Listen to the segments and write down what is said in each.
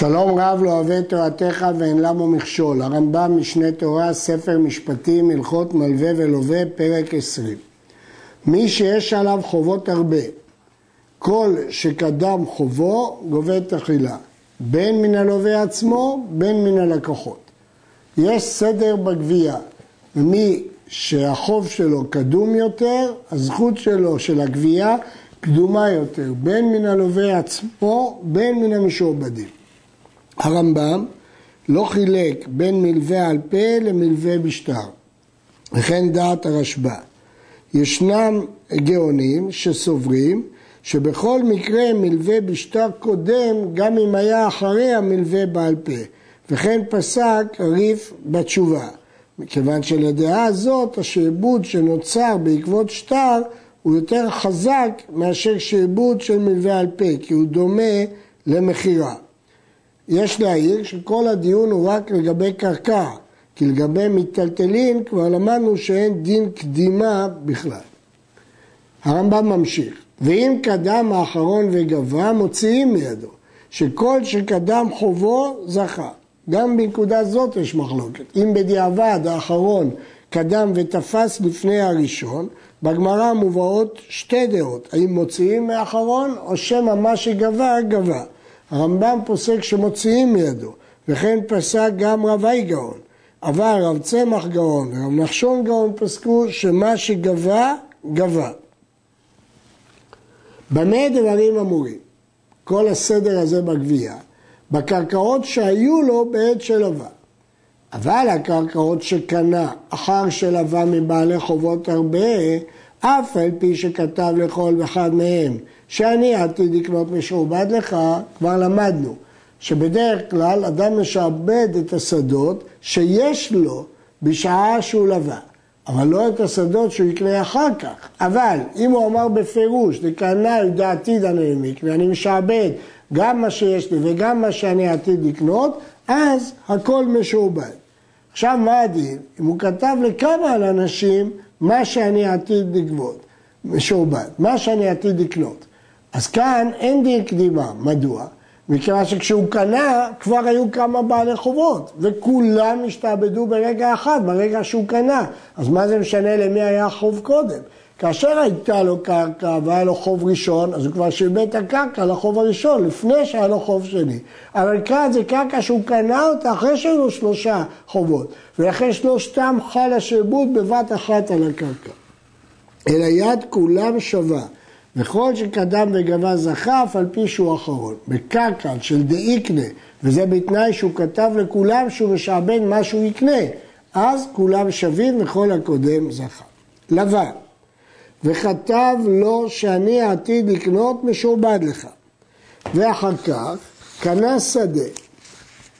שלום רב לא אוהב תורתך ואין למו מכשול. הרמב"ם משנה תורה, ספר משפטים, הלכות מלווה ולווה, פרק 20. מי שיש עליו חובות הרבה, כל שקדם חובו גובה תחילה, בין מן הלווה עצמו, בין מן הלקוחות. יש סדר בגבייה, ומי שהחוב שלו קדום יותר, הזכות שלו של הגבייה קדומה יותר, בין מן הלווה עצמו, בין מן המשועבדים. הרמב"ם לא חילק בין מלווה על פה למלווה בשטר, וכן דעת הרשב"א. ישנם גאונים שסוברים שבכל מקרה מלווה בשטר קודם גם אם היה אחרי המלווה בעל פה, וכן פסק ריף בתשובה. מכיוון שלדעה הזאת השעבוד שנוצר בעקבות שטר הוא יותר חזק מאשר שעבוד של מלווה על פה, כי הוא דומה למכירה. יש להעיר שכל הדיון הוא רק לגבי קרקע, כי לגבי מיטלטלין כבר למדנו שאין דין קדימה בכלל. הרמב"ם ממשיך, ואם קדם האחרון וגבה, מוציאים מידו, שכל שקדם חובו זכה. גם בנקודה זאת יש מחלוקת. אם בדיעבד האחרון קדם ותפס לפני הראשון, בגמרא מובאות שתי דעות, האם מוציאים מהאחרון או שמא מה שגבה, גבה. הרמב"ם פוסק שמוציאים מידו, וכן פסק גם רבי גאון. אבל רב צמח גאון ורב נחשון גאון פסקו שמה שגבה, גבה. במה דברים אמורים? כל הסדר הזה בגבייה, בקרקעות שהיו לו בעת שלווה. אבל הקרקעות שקנה אחר שלווה מבעלי חובות הרבה, אף על פי שכתב לכל אחד מהם שאני עתיד לקנות משועבד לך, כבר למדנו שבדרך כלל אדם משעבד את השדות שיש לו בשעה שהוא לווה, אבל לא את השדות שהוא יקנה אחר כך. אבל אם הוא אמר בפירוש, לקנה דעתי דנעמיק, ואני משעבד גם מה שיש לי וגם מה שאני עתיד לקנות, אז הכל משועבד. עכשיו מה הדין? אם הוא כתב לכמה אנשים מה שאני עתיד לגבות, משועבד, מה שאני עתיד לקנות. אז כאן אין דין קדימה, מדוע? מכיוון שכשהוא קנה כבר היו כמה בעלי חובות וכולם השתעבדו ברגע אחד, ברגע שהוא קנה אז מה זה משנה למי היה חוב קודם? כאשר הייתה לו קרקע והיה לו חוב ראשון אז הוא כבר שיבד את הקרקע לחוב הראשון לפני שהיה לו חוב שני אבל כאן זה קרקע שהוא קנה אותה אחרי שהיו לו שלושה חובות ולכן שלושתם חל השעבוד בבת אחת על הקרקע אלא יד כולם שווה וכל שקדם וגבה זכה אף על פי שהוא אחרון. בקרקע של דאיקנה, וזה בתנאי שהוא כתב לכולם שהוא משעבד מה שהוא יקנה, אז כולם שווים וכל הקודם זכה. לבן, וכתב לו שאני עתיד לקנות משועבד לך. ואחר כך קנה שדה.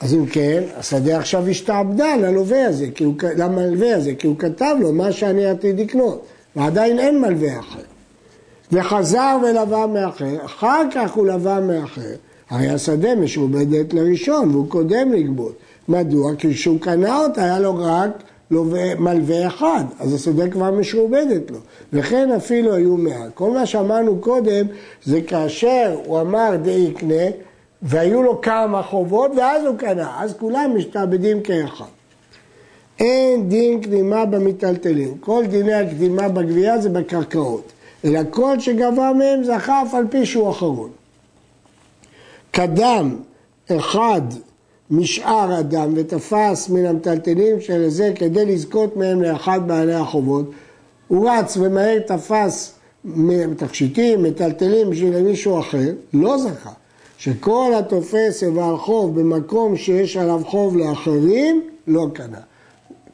אז אם כן, השדה עכשיו השתעבדה ללווה הזה, הוא, למלווה הזה, כי הוא כתב לו מה שאני עתיד לקנות, ועדיין אין מלווה אחר. וחזר ולווה מאחר, אחר כך הוא לווה מאחר. הרי השדה משועבדת לראשון והוא קודם לגבות. מדוע? כי כשהוא קנה אותה היה לו רק מלווה אחד, אז השדה כבר משועבדת לו. וכן אפילו היו מעט. כל מה שאמרנו קודם זה כאשר הוא אמר די יקנה והיו לו כמה חובות ואז הוא קנה, אז כולם משתעבדים כאחד. אין דין קדימה במיטלטלין, כל דיני הקדימה בגבייה זה בקרקעות. אלא כל שגבה מהם זכה אף על פי שהוא אחרון. קדם אחד משאר אדם ותפס מן המטלטלים של זה כדי לזכות מהם לאחד בעלי החובות, הוא רץ ומהר תפס תכשיטים, מטלטלים בשביל מישהו אחר, לא זכה. שכל התופס איבר חוב במקום שיש עליו חוב לאחרים, לא קנה.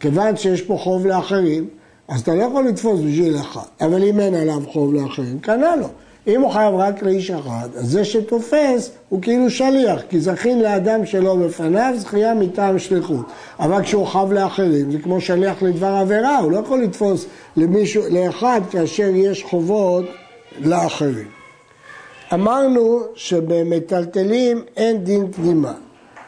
כיוון שיש פה חוב לאחרים, אז אתה לא יכול לתפוס בשביל אחד, אבל אם אין עליו חוב לאחרים, קנה לו. אם הוא חייב רק לאיש אחד, אז זה שתופס הוא כאילו שליח, כי זכין לאדם שלא בפניו, זכייה מטעם שליחות. אבל כשהוא חייב לאחרים, זה כמו שליח לדבר עבירה, הוא לא יכול לתפוס למישהו, לאחד כאשר יש חובות לאחרים. אמרנו שבמטלטלים אין דין קדימה.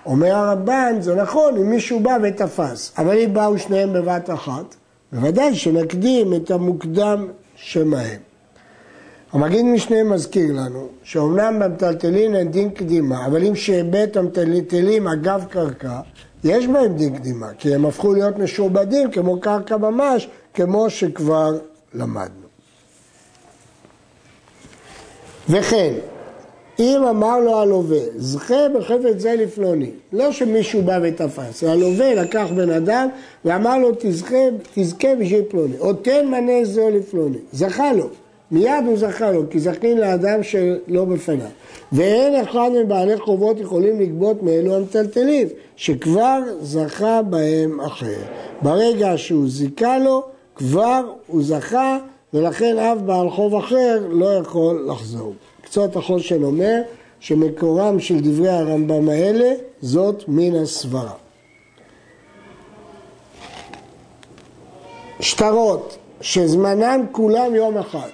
אומר הרמב"ן, זה נכון אם מישהו בא ותפס, אבל אם באו שניהם בבת אחת, בוודאי שנקדים את המוקדם שמהם. המגיד משנה מזכיר לנו שאומנם במטלטלין אין דין קדימה, אבל אם שהבאת המטלטלים אגב קרקע, יש בהם דין קדימה, כי הם הפכו להיות משועבדים כמו קרקע ממש, כמו שכבר למדנו. וכן, אם אמר לו הלווה, זכה בחפץ זה לפלוני, לא שמישהו בא ותפס, הלווה לקח בן אדם ואמר לו תזכה, תזכה בשביל פלוני, או תן מנה זו לפלוני, זכה לו, מיד הוא זכה לו, כי זכין לאדם שלא בפניו. ואין אחד מבעלי חובות יכולים לגבות מאלו המטלטלים, שכבר זכה בהם אחר. ברגע שהוא זיכה לו, כבר הוא זכה, ולכן אף בעל חוב אחר לא יכול לחזור. קצות החושן אומר שמקורם של דברי הרמב"ם האלה זאת מן הסברה. שטרות שזמנן כולם יום אחד.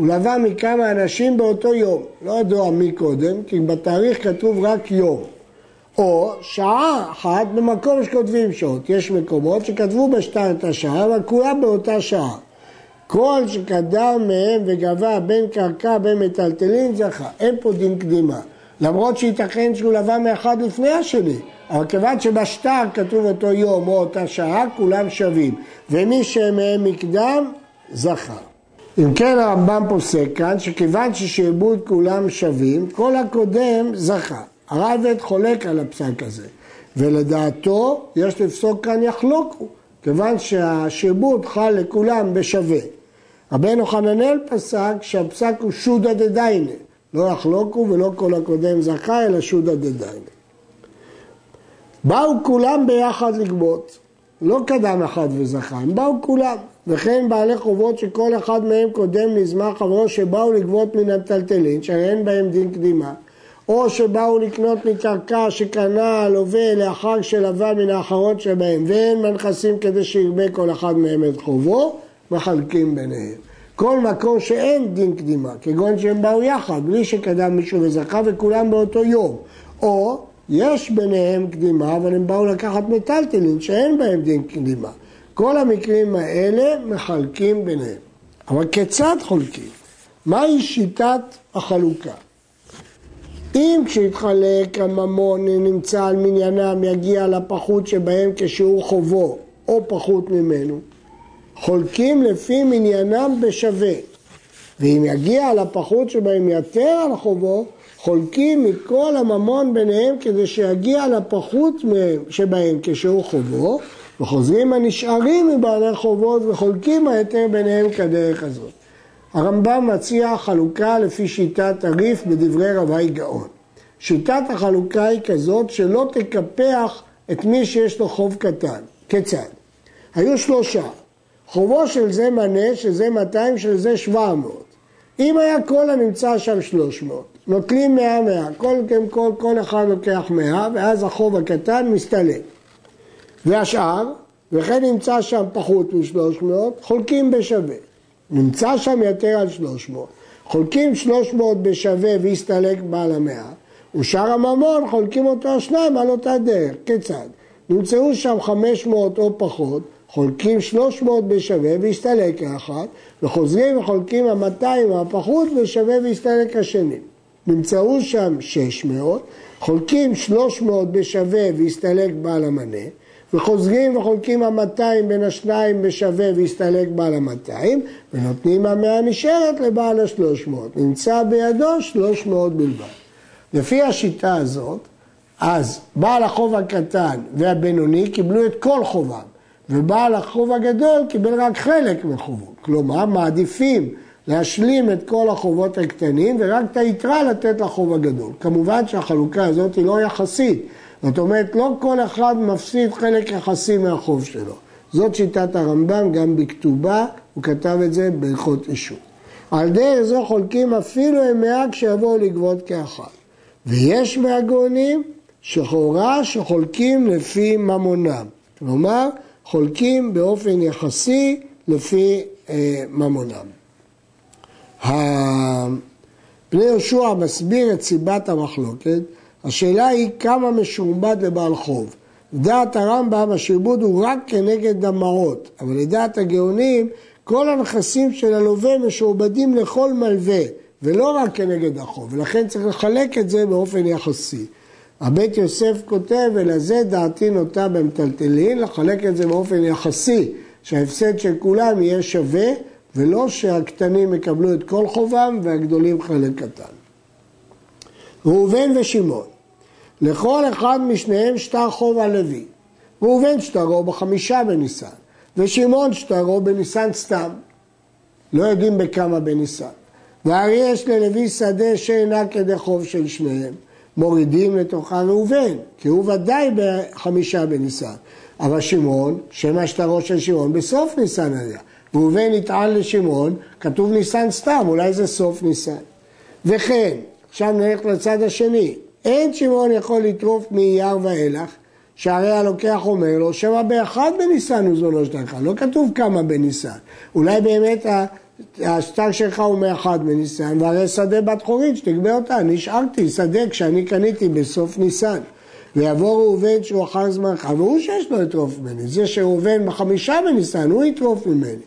הוא לווה מכמה אנשים באותו יום, לא ידוע מי קודם, כי בתאריך כתוב רק יום. או שעה אחת במקום שכותבים שעות. יש מקומות שכתבו בשטר את השעה, אבל כולם באותה שעה. כל שקדם מהם וגבה בין קרקע בין מטלטלין זכה. אין פה דין קדימה. למרות שייתכן שהוא לבא מאחד לפני השני. אבל כיוון שבשטר כתוב אותו יום או אותה שעה, כולם שווים. ומי שמהם מקדם, זכה. אם כן הרמב"ם פוסק כאן שכיוון ששעבוד כולם שווים, כל הקודם זכה. הרייבד חולק על הפסק הזה, ולדעתו יש לפסוק כאן יחלוקו, כיוון שהשעבוד חל לכולם בשווה. רבנו חננאל פסק שהפסק הוא שודא דדיינה, לא יחלוקו ולא כל הקודם זכה, אלא שודא דדיינה. באו כולם ביחד לגבות, לא קדם אחד וזכה, הם באו כולם. וכן בעלי חובות שכל אחד מהם קודם נזמח חברו שבאו לגבות מן הטלטלין, שהרי אין בהם דין קדימה, או שבאו לקנות מקרקע שקנה הלווה לאחר שלווה מן האחרון שבהם, ואין מנכסים כדי שירבה כל אחד מהם את חובו, מחלקים ביניהם. כל מקום שאין דין קדימה, כגון שהם באו יחד, בלי שקדם מישהו וזכה וכולם באותו יום, או יש ביניהם קדימה, אבל הם באו לקחת מטלטלין שאין בהם דין קדימה. כל המקרים האלה מחלקים ביניהם. אבל כיצד חולקים? מהי שיטת החלוקה? אם כשהתחלק הממון נמצא על מניינם יגיע לפחות שבהם כשיעור חובו או פחות ממנו, חולקים לפי מניינם בשווה. ואם יגיע לפחות שבהם יתר על חובו, חולקים מכל הממון ביניהם כדי שיגיע לפחות שבהם כשהוא חובו, וחוזרים הנשארים מבעלי חובות וחולקים ההיתר ביניהם כדרך הזאת. הרמב"ם מציע חלוקה לפי שיטת הריף בדברי רבי גאון. שיטת החלוקה היא כזאת שלא תקפח את מי שיש לו חוב קטן. כיצד? היו שלושה. חובו של זה מנה, שזה 200, של זה 700. אם היה כל הנמצא שם 300, נוטלים 100 100, כל, כל, כל אחד לוקח 100, ואז החוב הקטן מסתלק. והשאר, וכן נמצא שם פחות מ-300, חולקים בשווה. נמצא שם יותר על 300. חולקים 300 בשווה והסתלק בעל המאה, ושאר הממון חולקים אותו השניים על אותה דרך. כיצד? נמצאו שם 500 או פחות, חולקים 300 בשווה והסתלק האחד, וחוזרים וחולקים ה-200 או הפחות בשווה והסתלק השני. נמצאו שם 600, חולקים 300 בשווה והסתלק בעל המנה, וחוזרים וחולקים המאתיים בין השניים בשווה והסתלק בעל המאתיים, ונותנים המאה נשארת לבעל השלוש מאות. נמצא בידו שלוש מאות בלבד. לפי השיטה הזאת, אז בעל החוב הקטן והבינוני קיבלו את כל חובם, ובעל החוב הגדול קיבל רק חלק מחובו. כלומר, מעדיפים להשלים את כל החובות הקטנים ורק את היתרה לתת לחוב הגדול. כמובן שהחלוקה הזאת היא לא יחסית. זאת אומרת, לא כל אחד מפסיד חלק יחסי מהחוב שלו. זאת שיטת הרמב"ם גם בכתובה, הוא כתב את זה בהלכות אישות. על דרך זו חולקים אפילו מאה כשיבואו לגבות כאחד. ויש מהגאונים שחורה שחולקים לפי ממונם. כלומר, חולקים באופן יחסי לפי אה, ממונם. בני יהושע מסביר את סיבת המחלוקת השאלה היא כמה משועבד לבעל חוב. לדעת הרמב"ם השעבוד הוא רק כנגד דמעות, אבל לדעת הגאונים כל הנכסים של הלווה משועבדים לכל מלווה, ולא רק כנגד החוב, ולכן צריך לחלק את זה באופן יחסי. הבית יוסף כותב, ולזה דעתי נוטה במטלטלין, לחלק את זה באופן יחסי, שההפסד של כולם יהיה שווה, ולא שהקטנים יקבלו את כל חובם והגדולים חלק קטן. ראובן ושמעון, לכל אחד משניהם שטר חוב הלוי. ראובן שטרו בחמישה בניסן, ושמעון שטרו בניסן סתם. לא יודעים בכמה בניסן. והרי יש ללוי שדה שאינה כדי חוב של שניהם. מורידים לתוכה ראובן, כי הוא ודאי בחמישה בניסן. אבל שמעון, שם השטרו של שמעון, בסוף ניסן היה. ראובן נטען לשמעון, כתוב ניסן סתם, אולי זה סוף ניסן. וכן, עכשיו נלך לצד השני, אין שמעון יכול לטרוף מאייר ואילך, שהרי הלוקח אומר לו, שמא באחד בניסן הוא זונו שלך, לא כתוב כמה בניסן. אולי באמת השטר שלך הוא מאחד בניסן, והרי שדה בת חורית שתגבה אותה, נשארתי שדה כשאני קניתי בסוף ניסן. ויבוא ראובן שהוא אחר זמנך, והוא שיש לו לטרוף ממני. זה שראובן בחמישה בניסן, הוא יטרוף ממני.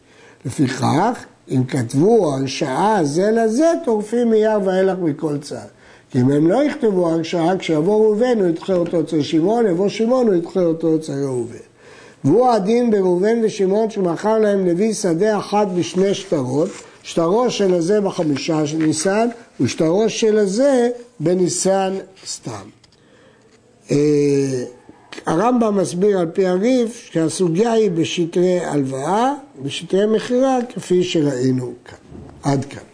לפיכך, אם כתבו הרשעה זה לזה, טורפים מיד ואילך מכל צד. כי אם הם לא יכתבו הרשעה, כשיבוא ראובן הוא ידחה אותו אצל שמעון, יבוא שמעון הוא ידחה אותו אצל ראובן. והוא הדין בראובן ושמעון שמכר להם לוי שדה אחת בשני שטרות, שטרו של הזה בחמישה של ניסן, ושטרו של הזה בניסן סתם. אה, הרמב"ם מסביר על פי הריף שהסוגיה היא בשטרי הלוואה, בשטרי מכירה, כפי שראינו כאן. עד כאן.